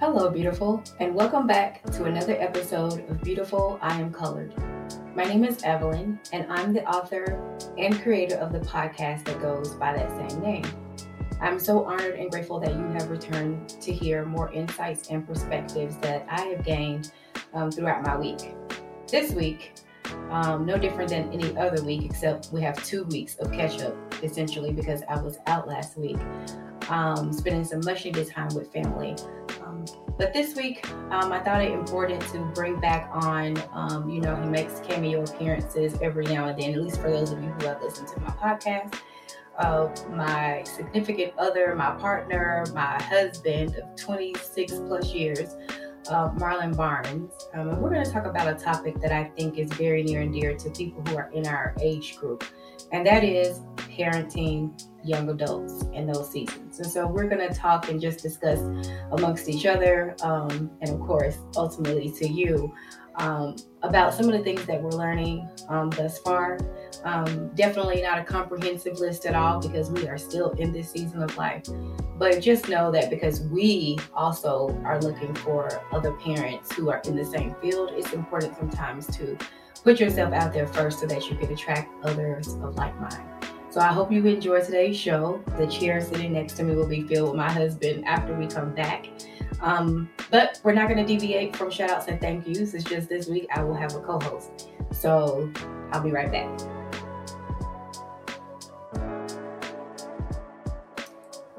Hello, beautiful, and welcome back to another episode of Beautiful I Am Colored. My name is Evelyn, and I'm the author and creator of the podcast that goes by that same name. I'm so honored and grateful that you have returned to hear more insights and perspectives that I have gained um, throughout my week. This week, um, no different than any other week, except we have two weeks of catch up, essentially, because I was out last week, um, spending some much needed time with family. Um, but this week, um, I thought it important to bring back on, um, you know, he makes cameo appearances every now and then, at least for those of you who have listened to my podcast. Uh, my significant other, my partner, my husband of 26 plus years, uh, Marlon Barnes. Um, and we're going to talk about a topic that I think is very near and dear to people who are in our age group, and that is parenting young adults in those seasons. And so we're going to talk and just discuss amongst each other, um, and of course, ultimately to you, um, about some of the things that we're learning um, thus far. Um, definitely not a comprehensive list at all because we are still in this season of life. But just know that because we also are looking for other parents who are in the same field, it's important sometimes to put yourself out there first so that you can attract others of like mind. So I hope you enjoy today's show. The chair sitting next to me will be filled with my husband after we come back. Um, but we're not going to deviate from shout outs and thank yous. It's just this week I will have a co host. So I'll be right back.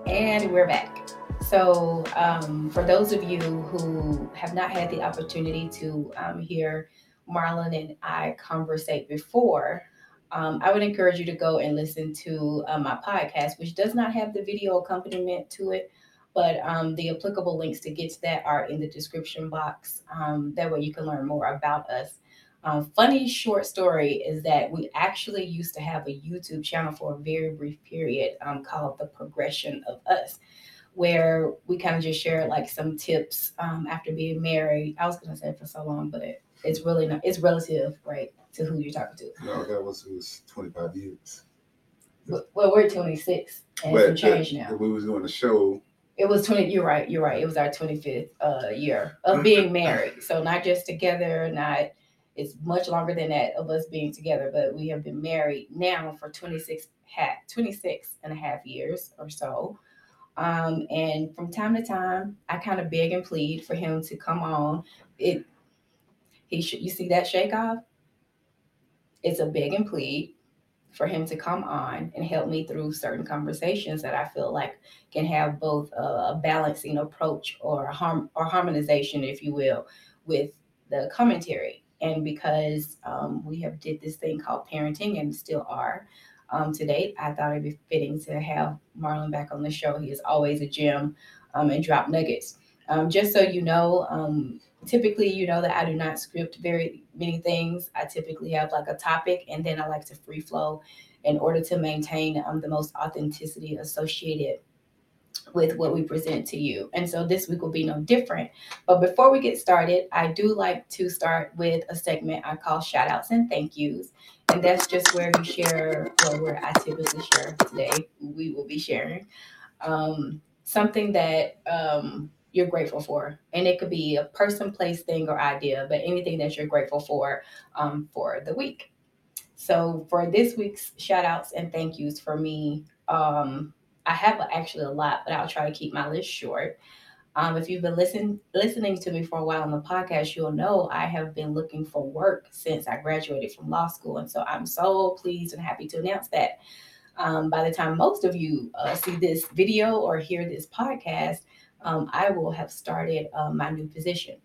And we're back. So, um, for those of you who have not had the opportunity to um, hear Marlon and I conversate before, um, I would encourage you to go and listen to uh, my podcast, which does not have the video accompaniment to it, but um, the applicable links to get to that are in the description box. Um, that way you can learn more about us. Um, funny short story is that we actually used to have a YouTube channel for a very brief period um, called The Progression of Us, where we kind of just shared like some tips um, after being married. I was going to say for so long, but it, it's really not, it's relative, right? To who you're talking to. No, that was it was 25 years. Well, we're 26 and but some change now. We was doing a show. It was 20. You're right. You're right. It was our 25th uh, year of being married. So not just together, not it's much longer than that of us being together, but we have been married now for 26 half 26 and a half years or so. Um, and from time to time, I kind of beg and plead for him to come on. It he should you see that shake off? It's a beg and plead for him to come on and help me through certain conversations that I feel like can have both a, balancing approach or harm or harmonization, if you will, with the commentary. And because um, we have did this thing called parenting and still are um, to date, I thought it'd be fitting to have Marlon back on the show. He is always a gem um, and drop nuggets. Um, just so you know, um, typically you know that i do not script very many things. I typically have like a topic and then i like to free flow in order to maintain um, the most authenticity associated with what we present to you. And so this week will be no different. But before we get started i do like to start with a segment i call shout outs and thank yous. And that's just where we share or where i typically share today we will be sharing um, something that um, you're grateful for. And it could be a person, place, thing, or idea, but anything that you're grateful for um, for the week. So for this week's shout outs and thank yous for me, um, I have actually a lot, but I'll try to keep my list short. Um, if you've been listen, listening to me for a while on the podcast, you'll know I have been looking for work since I graduated from law school. And so I'm so pleased and happy to announce that um, by the time most of you uh, see this video or hear this podcast, um, I will have started uh, my new position.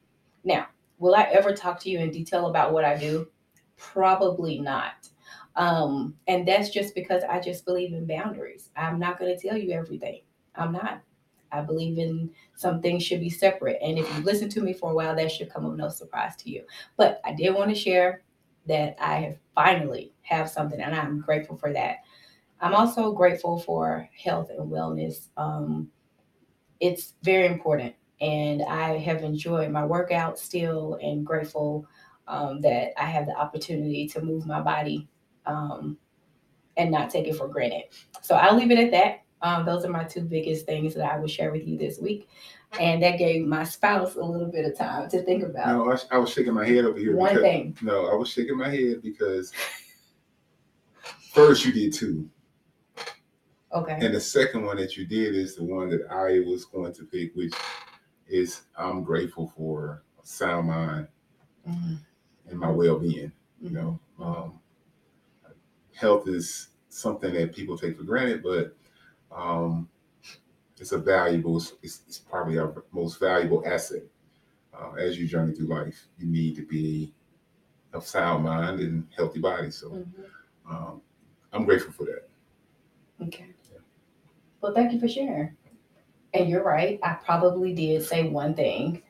Now, will I ever talk to you in detail about what I do? Probably not. Um, and that's just because I just believe in boundaries. I'm not going to tell you everything. I'm not. I believe in some things should be separate. And if you listen to me for a while, that should come of no surprise to you. But I did want to share that I have finally have something, and I'm grateful for that. I'm also grateful for health and wellness. Um, it's very important. And I have enjoyed my workout still and grateful um, that I have the opportunity to move my body um, and not take it for granted. So I'll leave it at that. Um, those are my two biggest things that I will share with you this week. And that gave my spouse a little bit of time to think about No, I, was- I was shaking my head over here. one because, thing. No, I was shaking my head because first you did two, Okay. and the second one that you did is the one that I was going to pick, which is I'm grateful for sound mind Mhm. and my well-being. You know, um, health is something that people take for granted, but um, it's a valuable. It's, it's probably our most valuable asset uh, as you journey through life. You need to be of sound mind and healthy body. So Mhm. um, I'm grateful for that. Okay. Well, thank you for sharing. And you're right. I probably did say one thing,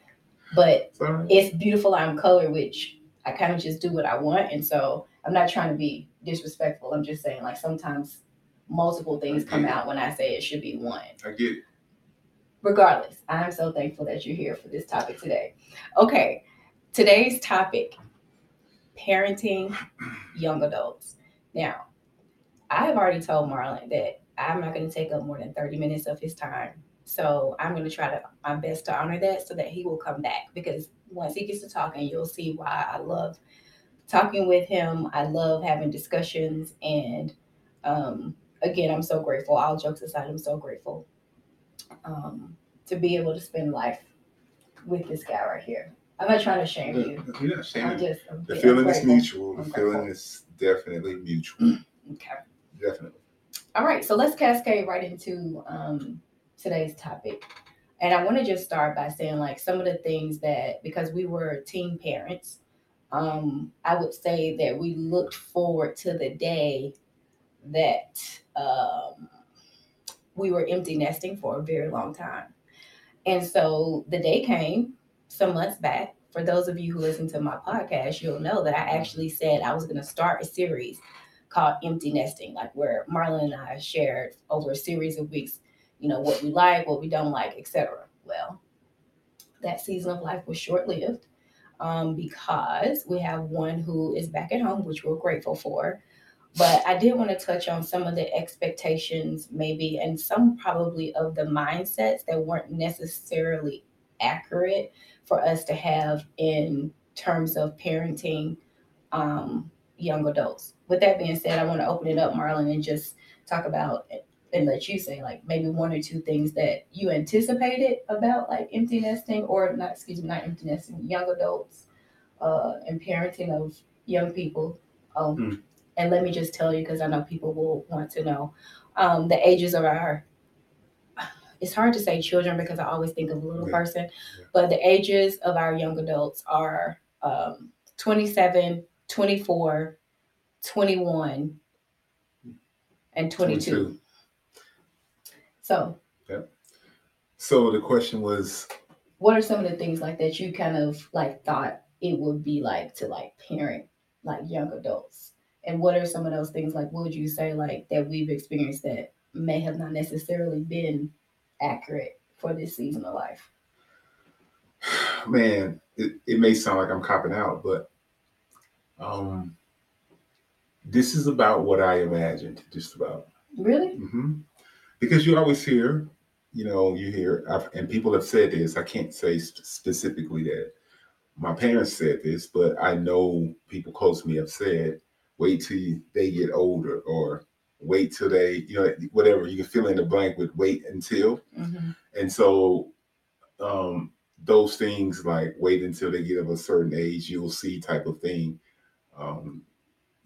but It's it's beautiful I'm color, which I kind of just do what I want. And so I'm not trying to be disrespectful. I'm just saying, like, sometimes multiple things come out when I say it should be one. I get it. Regardless, I'm so thankful that you're here for this topic today. Okay. Today's topic parenting young adults. Now, I have already told Marlon that I'm not going to take up more than 30 minutes of his time. So I'm going to try to my best to honor that so that he will come back because once he gets to talking, you'll see why I love talking with him. I love having discussions. And um, again, I'm so grateful. All jokes aside, I'm so grateful um, to be able to spend life with this guy right here. I'm not trying to shame you. You're not I'm just I'm, The feeling is mutual. The feeling is definitely mutual. Okay. Definitely. All right, so let's cascade right into um, today's topic. And I want to just start by saying, like, some of the things that, because we were teen parents, um, I would say that we looked forward to the day that um, we were empty nesting for a very long time. And so the day came some months back. For those of you who listen to my podcast, you'll know that I actually said I was going to start a series called Empty Nesting, like where Marlon and I shared over a series of weeks, you know, what we like, what we don't like, etc. Well, that season of life was short lived um, because we have one who is back at home, which we're grateful for. But I did want to touch on some of the expectations, maybe, and some probably of the mindsets that weren't necessarily accurate for us to have in terms of parenting um, young adults. With that being said, I want to open it up, Marlon, and just talk about and let you say like maybe one or two things that you anticipated about like empty nesting or not excuse me not empty nesting young adults uh and parenting of young people um Hmm. and let me just tell you because i know people will want to know um the ages of our it's hard to say children because i always think of a little Yeah. person Yeah. but the ages of our young adults are um 27 24 21 and 22 22. so So the question was, what are some of the things like that you kind of like thought it would be like to like parent like young adults? And what are some of those things like what would you say like that we've experienced that may have not necessarily been accurate for this season of life? Man, it, it may sound like I'm copping out, but um, this is about what I imagined, just about. really hmm Because you always hear, you know, you hear, I've, and people have said this. I can't say sp- specifically that my parents said this, but I know people close to me have said, wait till they get older or wait till they, you know, whatever. You can fill in the blank with wait until. mm-hmm. And so um, those things like wait until they get of a certain age, you'll see type of thing. Um,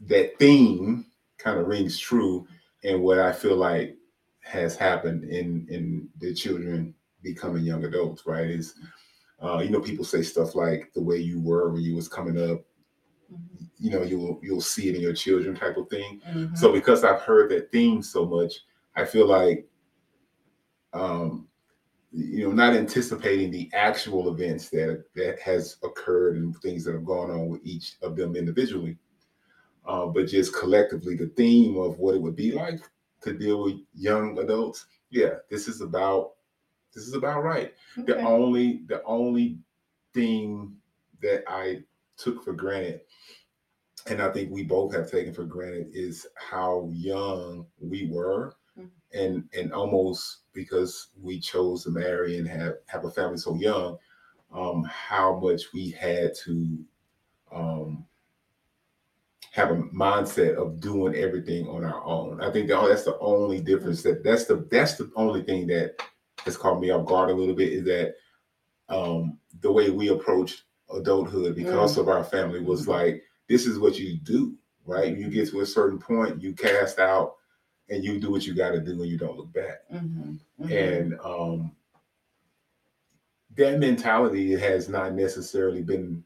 that theme kind of rings true and what I feel like has happened in in the children becoming young adults, right? Is uh, you know, people say stuff like the way you were when you was coming up, you know, you'll you'll see it in your children type of thing. Mm-hmm. So because I've heard that theme so much, I feel like um you know not anticipating the actual events that that has occurred and things that have gone on with each of them individually uh, but just collectively the theme of what it would be like to deal with young adults yeah this is about this is about right. The only the only thing that i took for granted and i think we both have taken for granted is how young we were. Mhm. and and almost because we chose to marry and have have a family so young, um, how much we had to um, have a mindset of doing everything on our own. I think that, oh, that's the only difference. That that's the that's the only thing that has caught me off guard a little bit is that um, the way we approached adulthood because mm. of our family was like this is what you do, right? You get to a certain point, you cast out, and you do what you got to do, and you don't look back. Mm-hmm. Mm-hmm. And um, that mentality has not necessarily been.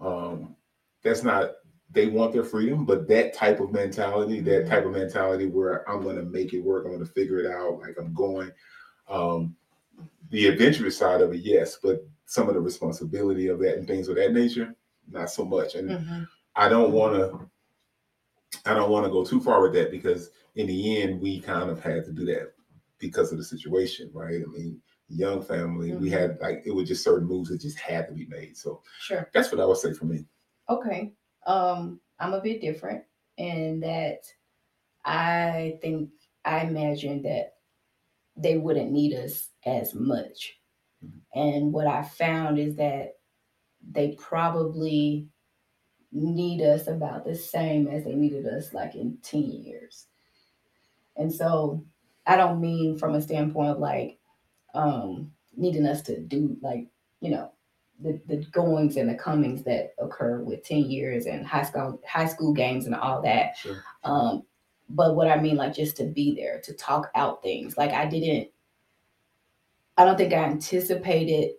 Um, that's not they want their freedom, but that type of mentality, that mm-hmm. type of mentality where I'm going to make it work, I'm going to figure it out, like I'm going. Um, the adventurous side of it, yes, but some of the responsibility of that and things of that nature, not so much. And mm-hmm. I don't want to, I don't want to go too far with that because in the end, we kind of had to do that because of the situation, right? I mean, young family, mm-hmm. we had like it was just certain moves that just had to be made. So sure, that's what I would say for me. Okay, um, I'm a bit different in that I think I imagine that they wouldn't need us as much. Mm-hmm. And what I found is that they probably need us about the same as they needed us like in 10 years. And so I don't mean from a standpoint of like um needing us to do like, you know, the, the goings and the comings that occur with 10 years and high school high school games and all that. Sure. Um, but what I mean, like just to be there, to talk out things. Like I didn't I don't think I anticipated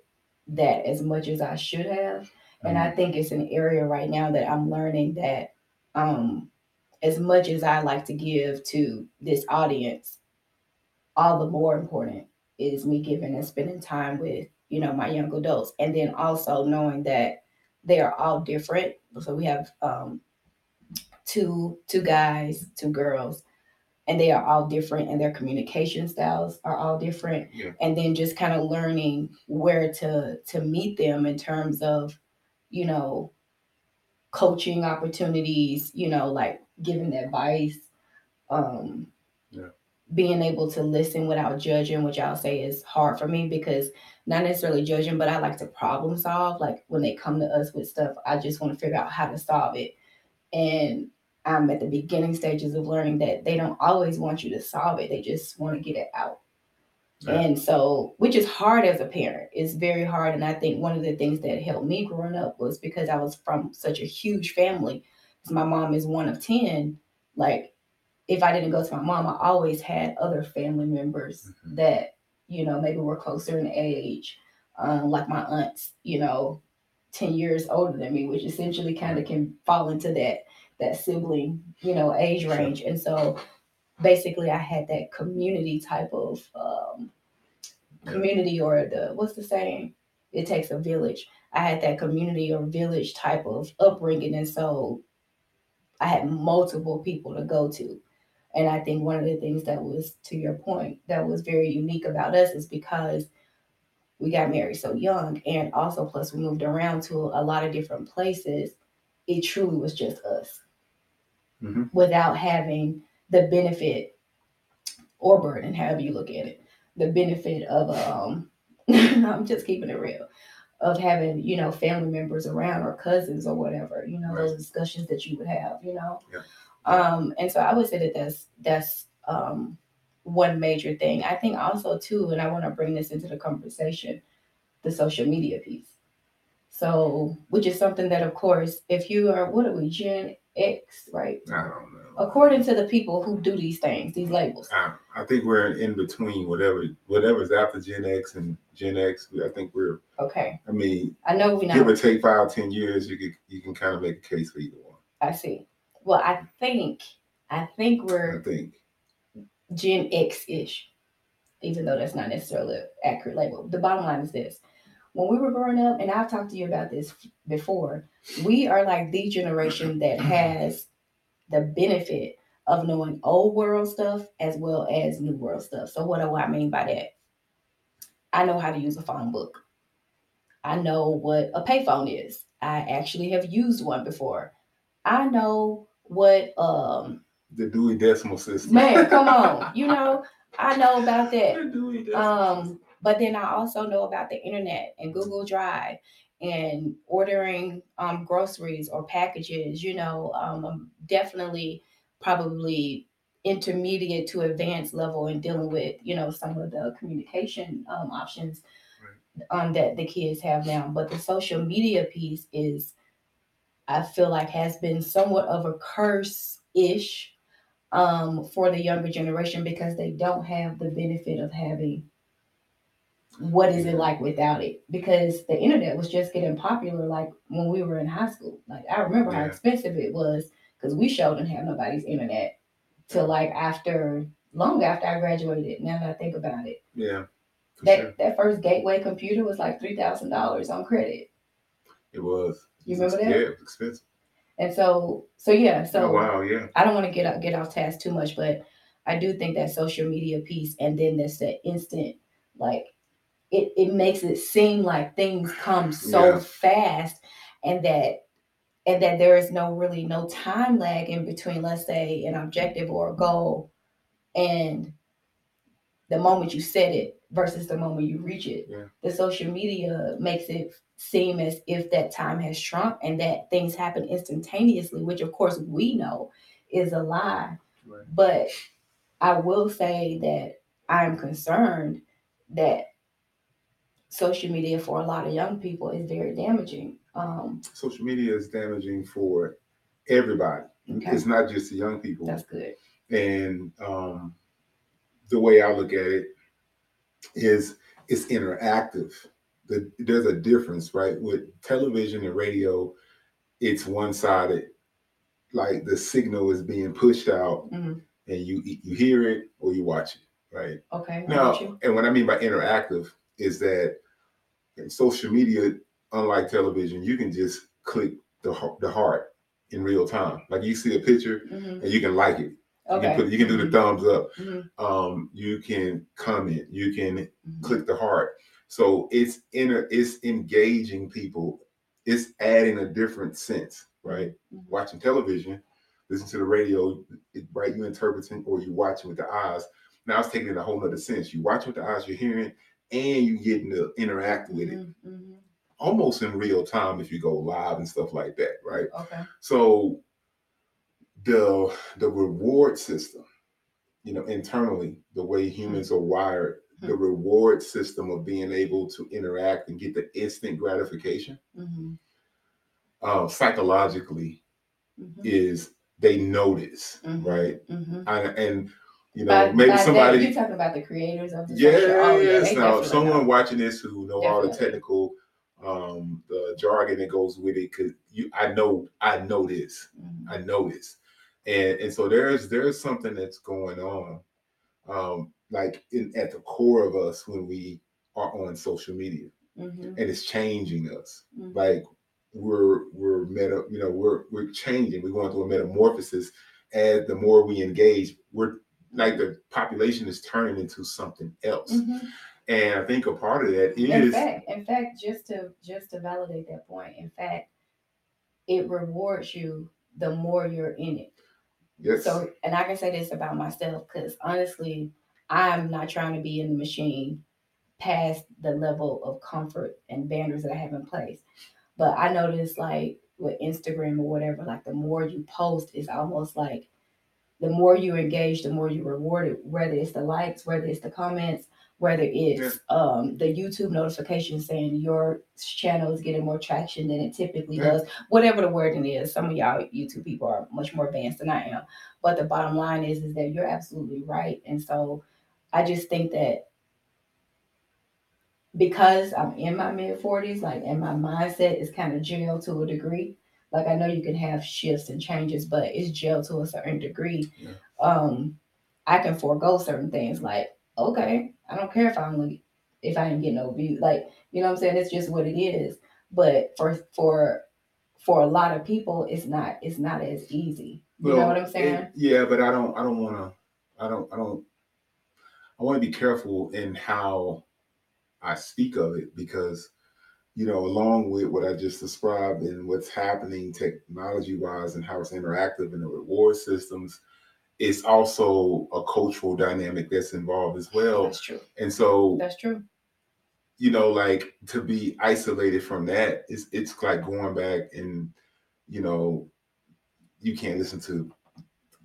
that as much as I should have. Mm-hmm. And I mm-hmm. think it's an area right now that I'm learning that um as much as I like to give to this audience, all the more important is me giving and spending time with you know, my young adults. And then also knowing that they are all different. So we have um, two two guys, two girls, and they are all different and their communication styles are all different. Yeah. And then just kind of learning where to to meet them in terms of, you know, coaching opportunities, you know, like giving advice, um, being able to listen without judging, which I'll say is hard for me because not necessarily judging, but I like to problem solve. Like when they come to us with stuff, I just want to figure out how to solve it. And I'm at the beginning stages of learning that they don't always want you to solve it, they just want to get it out. And so, which is hard as a parent, it's very hard. And I think one of the things that helped me growing up was because I was from such a huge family. Because my mom is one of 10. Like if I didn't go to my mom, I always had other family members mm-hmm. that, you know, maybe were closer in age, um, like my aunts, you know, 10 years older than me, which essentially kind of can fall into that that sibling, you know, age range. Sure. And so basically I had that community type of um, community or the what's the saying? It takes a village. I had that community or village type of upbringing. And so I had multiple people to go to. And I think one of the things that was, to your point, that was very unique about us is because we got married so young. And also, plus, we moved around to a lot of different places. It truly was just us mm-hmm. without having the benefit or burden, however you look at it, the benefit of, um, I'm just keeping it real, of having, you know, family members around or cousins or whatever, you know, right. those discussions that you would have, you know. Yeah. Um, and so I would say that that's that's um, one major thing. I think also too, and I want to bring this into the conversation, the social media piece. So, which is something that, of course, if you are what are we Gen X, right? I don't know. According to the people who do these things, these labels. I, I think we're in between whatever whatever's after Gen X and Gen X. I think we're okay. I mean, I know we give or take five, ten years, you can you can kind of make a case for either one. I see. Well, I think I think we're I think Gen X ish, even though that's not necessarily an accurate label. The bottom line is this: when we were growing up, and I've talked to you about this before, we are like the generation that has the benefit of knowing old world stuff as well as new world stuff. So what do I mean by that? I know how to use a phone book. I know what a payphone is. I actually have used one before. I know what um the Dewey Decimal System. Man, come on. You know, I know about that. That dude, Um, but then I also know about the internet and Google Drive and ordering um, groceries or packages. You know, um, I'm definitely probably intermediate to advanced level in dealing with you know some of the communication um, options um, that the kids have now. But the social media piece is, I feel like, has been somewhat of a curse ish um, for the younger generation because they don't have the benefit of having what is it like without it? Because the internet was just getting popular like when we were in high school. Like I remember how expensive it was because we sure didn't have nobody's internet till like after long after I graduated. Now that I think about it, yeah, that sure. that first gateway computer was like three thousand dollars on credit. It was. You remember that? Yeah, it was expensive. And so so yeah, so oh, wow, yeah. I don't want to get up, get off task too much, but I do think that social media piece and then there's that instant like it, it makes it seem like things come so Yeah. fast and that and that there is no really no time lag in between let's say an objective or a goal and the moment you set it versus the moment you reach it Yeah. the social media makes it seem as if that time has shrunk and that things happen instantaneously which of course we know is a lie Right. but i will say that i'm concerned that social media for a lot of young people is very damaging um Social media is damaging for everybody. Okay. It's not just the young people. that's good and um, the way I look at it is it's interactive. The, there's a difference, right? With television and radio, it's one sided. Like the signal is being pushed out, Mhm. and you you hear it or you watch it, right? okay Now, and what I mean by interactive is that in social media, unlike television, you can just click the heart- the heart in real time. Like you see a picture Mhm. and you can like it. You can put, you can do the thumbs up. Mhm. Um, you can comment. You can Mhm. click the heart. So it's inner. It's engaging people. It's adding a different sense, right? Mhm. Watching television, listen to the radio, it, right? You interpreting or you watching with the eyes. Now it's taking it a whole other sense. You watch with the eyes, you're hearing, and you getting to interact with it Mhm. Mhm. almost in real time if you go live and stuff like that, right? okay So the the reward system, you know, internally, the way humans are wired, the reward system of being able to interact and get the instant gratification, Mhm. uh, psychologically, Mhm. is they notice, Mhm. right? Mhm. And, and you know, By- maybe by somebody. you're talking about the creators of the social. Oh, yeah, Yes. now, someone watching this who know all the technical, um, the jargon that goes with it, because you, I know, I know this. I know this. And and so there's there's something that's going on, um, like in at the core of us when we are on social media, Mhm. and it's changing us. Mhm. Like we're we're meta, you know, we're we're changing. We're going through a metamorphosis. As the more we engage, we're like the population is turning into something else. Mhm. And I think a part of that is In fact, in fact, just to just to validate that point, in fact, it rewards you the more you're in it. Yes, So, and I can say this about myself because honestly, I'm not trying to be in the machine past the level of comfort and boundaries that I have in place. But I notice, like with Instagram or whatever, like the more you post, it's almost like the more you engage, the more you rewarded, whether it's the likes, whether it's the comments, whether it's um, the YouTube notification saying your channel is getting more traction than it typically Yeah. does, whatever the wording is. Some of y'all YouTube people are much more advanced than I am. But the bottom line is, is that you're absolutely right. And so I just think that because I'm in my mid 40s, like, and my mindset is kind of jail to a degree. Like, I know you can have shifts and changes, but it's jail to a certain degree. Yeah. Um, I can forego certain things. Like, okay, I don't care if I only if I didn't get no view. Like, you know what I'm saying? It's just what it is. But for for for a lot of people, it's not it's not as easy. You know what I'm saying? it- yeah, but I don't. I don't want to. I don't. I don't. I want to be careful in how I speak of it because, you know, along with what I just described and what's happening technology wise and how it's interactive and the reward systems, it's also a cultural dynamic that's involved as well. That's true. And so, That's true. you know, like to be isolated from that, it's it's like going back and, you know, you can't listen to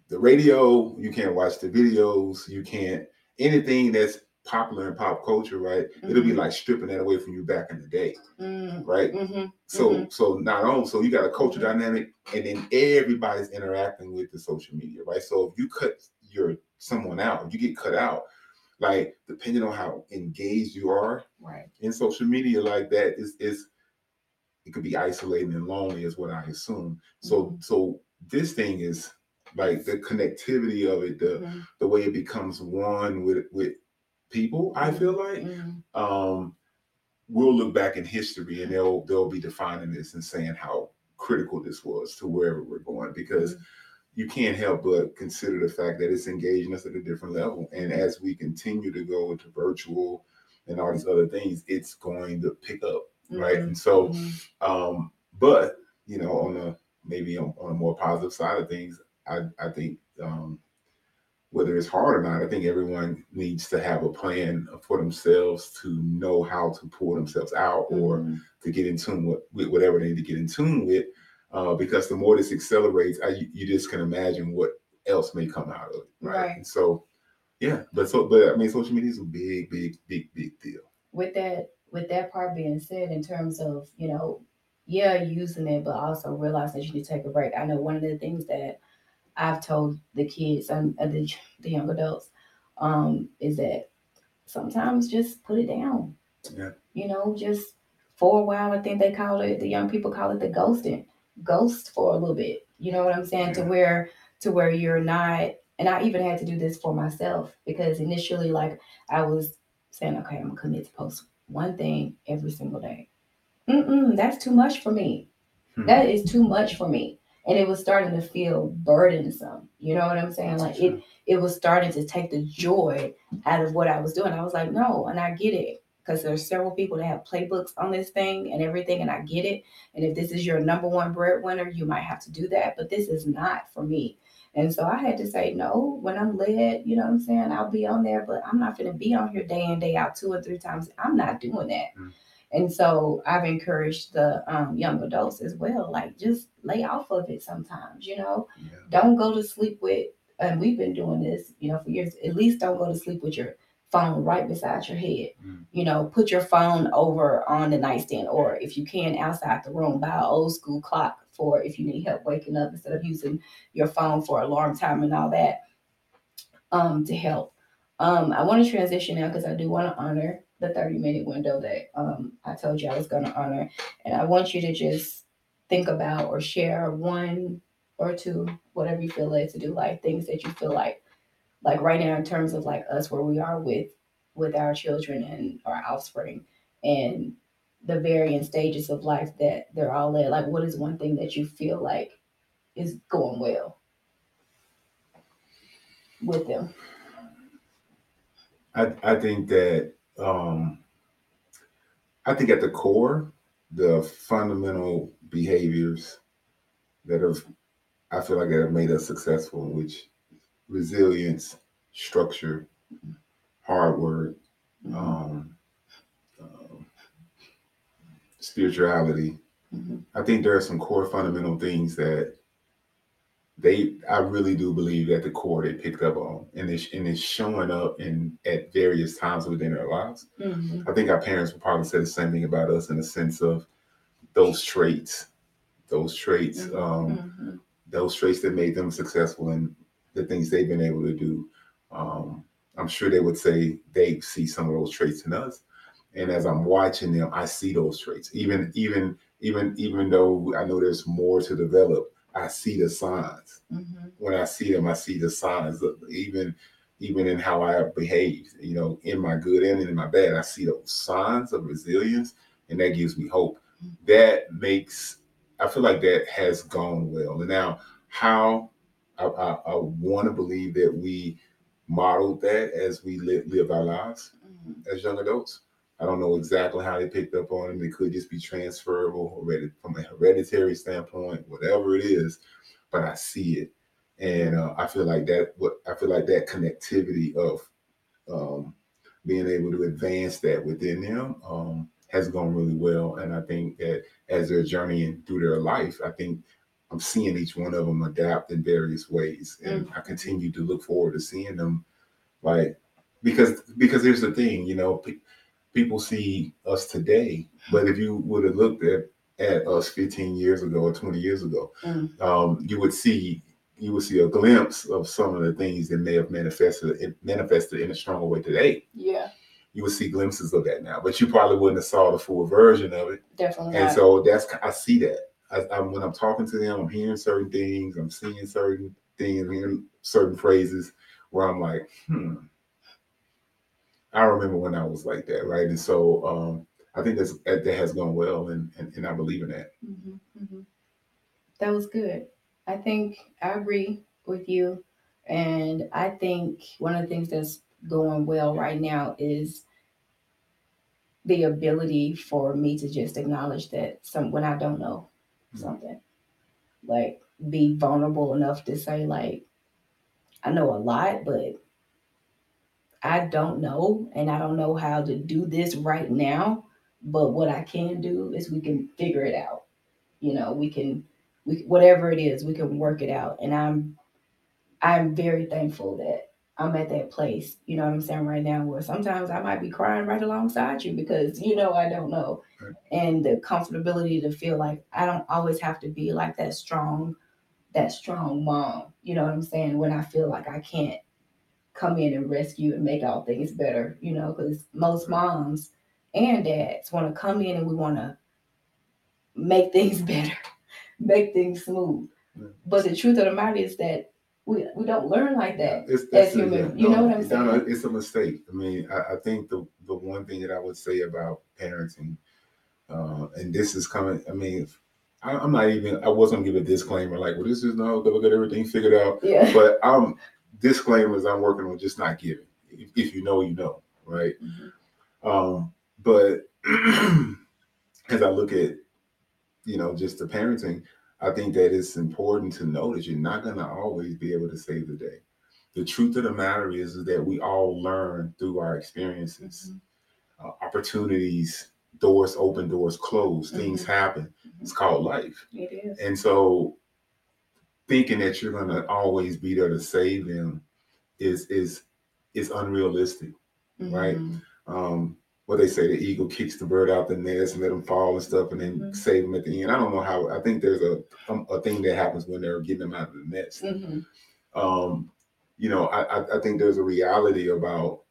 the radio, you can't watch the videos, you can't anything that's popular in pop culture, right? It'll be Mhm. like stripping that away from you back in the day, Mm, right? mhm, So Mhm. so not only so you got a culture Mhm. dynamic, and then everybody's interacting with the social media, right? So if you cut your someone out, if you get cut out, like depending on how engaged you are Right. in social media, like that is is it could be isolating and lonely, is what I assume. So so this thing is like the connectivity of it, the the way it becomes one with with people. I feel like mhm. um, we'll look back in history and they'll they'll be defining this and saying how critical this was to wherever we're going because Mhm. you can't help but consider the fact that it's engaging us at a different level and as we continue to go into virtual and all these other things it's going to pick up right Mhm, and so mhm. um but you know on a maybe on, on a more positive side of things i i think um whether it's hard or not, I think everyone needs to have a plan for themselves to know how to pull themselves out or Mhm. to get in tune with, with whatever they need to get in tune with. Uh, because the more this accelerates, I, you, just can imagine what else may come out of it, right? Right. So, yeah, but so, but I mean, social media is a big, big, big, big deal. with that with that part being said in terms of you know yeah using it but also realize that you need to take a break i know one of the things that i've told the kids and uh, the, the young adults um is that sometimes just put it down Yeah. you know just for a while i think they call it the young people call it the ghosting ghost for a little bit you know what i'm saying to where to where you're not and i even had to do this for myself because initially like i was saying, okay, I'm gonna commit to post one thing every single day. Mm-mm, that's too much for me. Hmm. That is too much for me. And it was starting to feel burdensome. You know what I'm saying? Like it, it was starting to take the joy out of what I was doing. I was like, no, and I get it. Because there's several people that have playbooks on this thing and everything, and I get it. And if this is your number one breadwinner, you might have to do that. But this is not for me. And so I had to say no when I'm led, you know what I'm saying? I'll be on there, but I'm not gonna be on here day in, day out, two or three times. I'm not doing that. Mm. And so I've encouraged the um, young adults as well, like just lay off of it sometimes, you know. Yeah. Don't go to sleep with, and we've been doing this, you know, for years. At least don't go to sleep with your phone right beside your head. Mm. You know, put your phone over on the nightstand, or if you can, outside the room, buy an old school clock for if you need help waking up instead of using your phone for alarm time and all that um, to help. Um, I want to transition now because I do want to honor the 30 minute window that um, I told you I was going to honor. And I want you to just think about or share one or two, whatever you feel led to do, like things that you feel like, like right now in terms of like us where we are with with our children and our offspring and the varying stages of life that they're all at. Like, what is one thing that you feel like is going well with them? I, I think that um, I think at the core, the fundamental behaviors that have I feel like that have made us successful, which resilience, structure, hard work, um, um, spirituality. Mhm. I think there are some core fundamental things that they I really do believe at the core they picked up on and it's and it's showing up in at various times within their lives. Mhm. I think our parents would probably say the same thing about us in the sense of those traits, those traits, Mhm. um, Mhm. those traits that made them successful and the things they've been able to do. Um, I'm sure they would say they see some of those traits in us. And as I'm watching them, I see those traits. Even even even even though I know there's more to develop, I see the signs. Mhm. When I see them, I see the signs. Of even even in how I behave, you know, in my good and in my bad, I see those signs of resilience, and that gives me hope. That makes I feel like that has gone well. And now, how I, I, I want to believe that we modeled that as we live, live our lives Mhm. as young adults. I don't know exactly how they picked up on it. It could just be transferable heredit- from a hereditary standpoint, whatever it is. But I see it, and uh, I feel like that. What I feel like that connectivity of um, being able to advance that within them um, has gone really well. And I think that as they're journeying through their life, I think I'm seeing each one of them adapt in various ways, and mm-hmm. I continue to look forward to seeing them, like because because here's the thing, you know, people see us today, but if you would have looked at at us 15 years ago or 20 years ago, mm. um, you would see you would see a glimpse of some of the things that may have manifested manifested in a stronger way today. Yeah. You would see glimpses of that now, but you probably wouldn't have saw the full version of it. Definitely. And not. so that's I see that. I, I, when I'm talking to them, I'm hearing certain things, I'm seeing certain things, hearing certain phrases where I'm like, hmm. I remember when I was like that, right? And so um, I think that's that has gone well, and and, and I believe in that. Mm-hmm, mm-hmm. That was good. I think I agree with you. And I think one of the things that's going well right now is the ability for me to just acknowledge that some when I don't know mm-hmm. something, like be vulnerable enough to say like, I know a lot, but I don't know, and I don't know how to do this right now. But what I can do is we can figure it out. You know, we can we whatever it is, we can work it out. And I'm I'm very thankful that I'm at that place, you know what I'm saying, right now, where sometimes I might be crying right alongside you because you know I don't know. Right. And the comfortability to feel like I don't always have to be like that strong, that strong mom, you know what I'm saying, when I feel like I can't come in and rescue and make all things better, you know, because most moms and dads want to come in and we want to make things better make things smooth. But the truth of the matter is that we, we don't learn like that it's, as human. you no, know what I'm saying? No, it's a mistake. I mean, I, I, think the the one thing that I would say about parenting, uh, and this is coming. I mean, I, am not even. I wasn't gonna give a disclaimer like, well, this is no, good, we got everything figured out. Yeah. But I'm disclaimers. I'm working on just not giving. If, if you know, you know, right? Mm-hmm. Um, but as I look at you know, just the parenting, I think that it's important to know that you're not going to always be able to save the day. The truth of the matter is, is that we all learn through our experiences, mm-hmm. uh, opportunities, doors open, doors close, mm-hmm. things happen. Mm-hmm. It's called life. It is. And so thinking that you're going to always be there to save them is is is unrealistic, right? Mm-hmm. Um, what they say the eagle kicks the bird out the nest and let them fall and stuff and then mm-hmm. save them at the end. I don't know how. I think there's a um, a thing that happens when they're getting them out of the nest. Mm-hmm. Um, you know, I, I think there's a reality about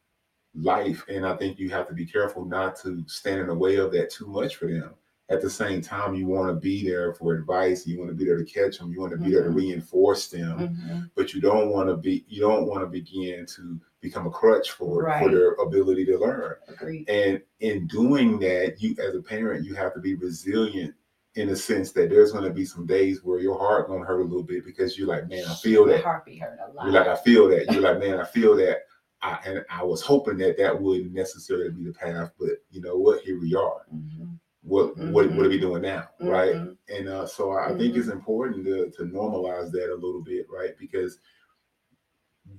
life, and I think you have to be careful not to stand in the way of that too much for them at the same time, you want to be there for advice. You want to be there to catch them. You want to be mm-hmm. there to mm-hmm. reinforce them, mm-hmm. but you don't want to be. You don't want to begin to become a crutch for right. for their ability to learn. Agreed. And in doing that, you as a parent, you have to be resilient in the sense that there's going to be some days where your heart going to hurt a little bit because you're like, man, I feel that. heart be hurt a lot. You're like, I feel that. You're like, man, I feel that. I, and I was hoping that that wouldn't necessarily be the path, but you know what? Here we are. Mm-hmm what mm-hmm. what what are we doing now mm-hmm. right and uh, so i mm-hmm. think it's mm-hmm. important to, to normalize that a little bit right because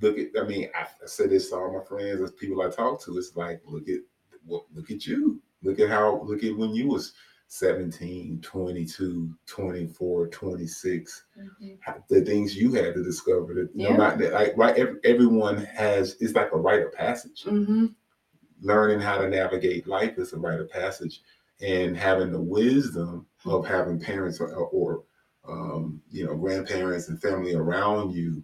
look at i mean I, I said this to all my friends as people i talk to it's like look at look at you look at how look at when you was 17 22 24 26 mm-hmm. the things you had to discover that yeah. no matter like right every, everyone has it's like a rite of passage mm-hmm. learning how to navigate life is a rite of passage and having the wisdom of having parents or, or um, you know grandparents and family around you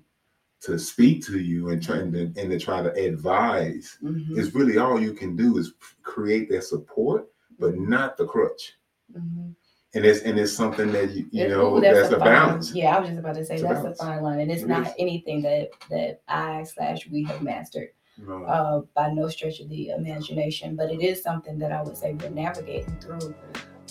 to speak to you and try and, and to try to advise mm-hmm. is really all you can do is create that support, but mm-hmm. not the crutch. Mm-hmm. And it's and it's something that you you know that's, that's a, a balance. Yeah, I was just about to say it's that's a, a, fine line, and it's it not is. anything that that I slash we have mastered no. uh, by no stretch of the imagination, but it is something that I would say we're navigating through.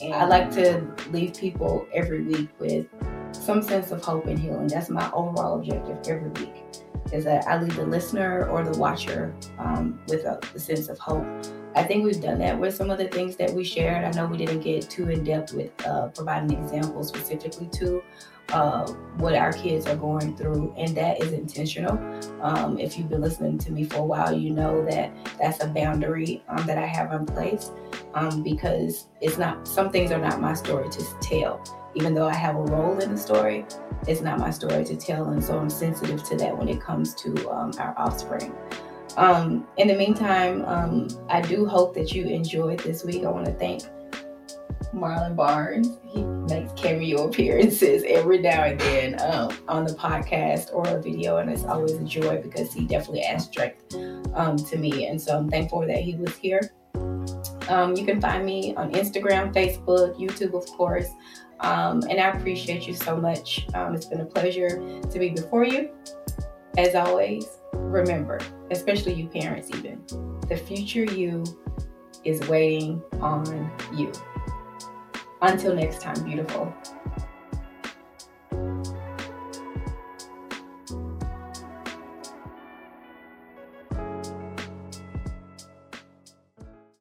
And I like to leave people every week with some sense of hope and healing. That's my overall objective every week. Is that I leave the listener or the watcher um, with a, a sense of hope I think we've done that with some of the things that we shared. I know we didn't get too in depth with uh, providing examples specifically to uh, what our kids are going through, and that is intentional. Um, if you've been listening to me for a while, you know that that's a boundary um, that I have in place um, because it's not, some things are not my story to tell. Even though I have a role in the story, it's not my story to tell. And so I'm sensitive to that when it comes to um, our offspring. Um, in the meantime, um, I do hope that you enjoyed this week. I want to thank Marlon Barnes. He makes cameo appearances every now and then um, on the podcast or a video, and it's always a joy because he definitely adds strength um, to me. And so I'm thankful that he was here. Um, you can find me on Instagram, Facebook, YouTube, of course. Um, and I appreciate you so much. Um, it's been a pleasure to be before you. As always, remember, especially you parents, even, the future you is waiting on you. Until next time, beautiful.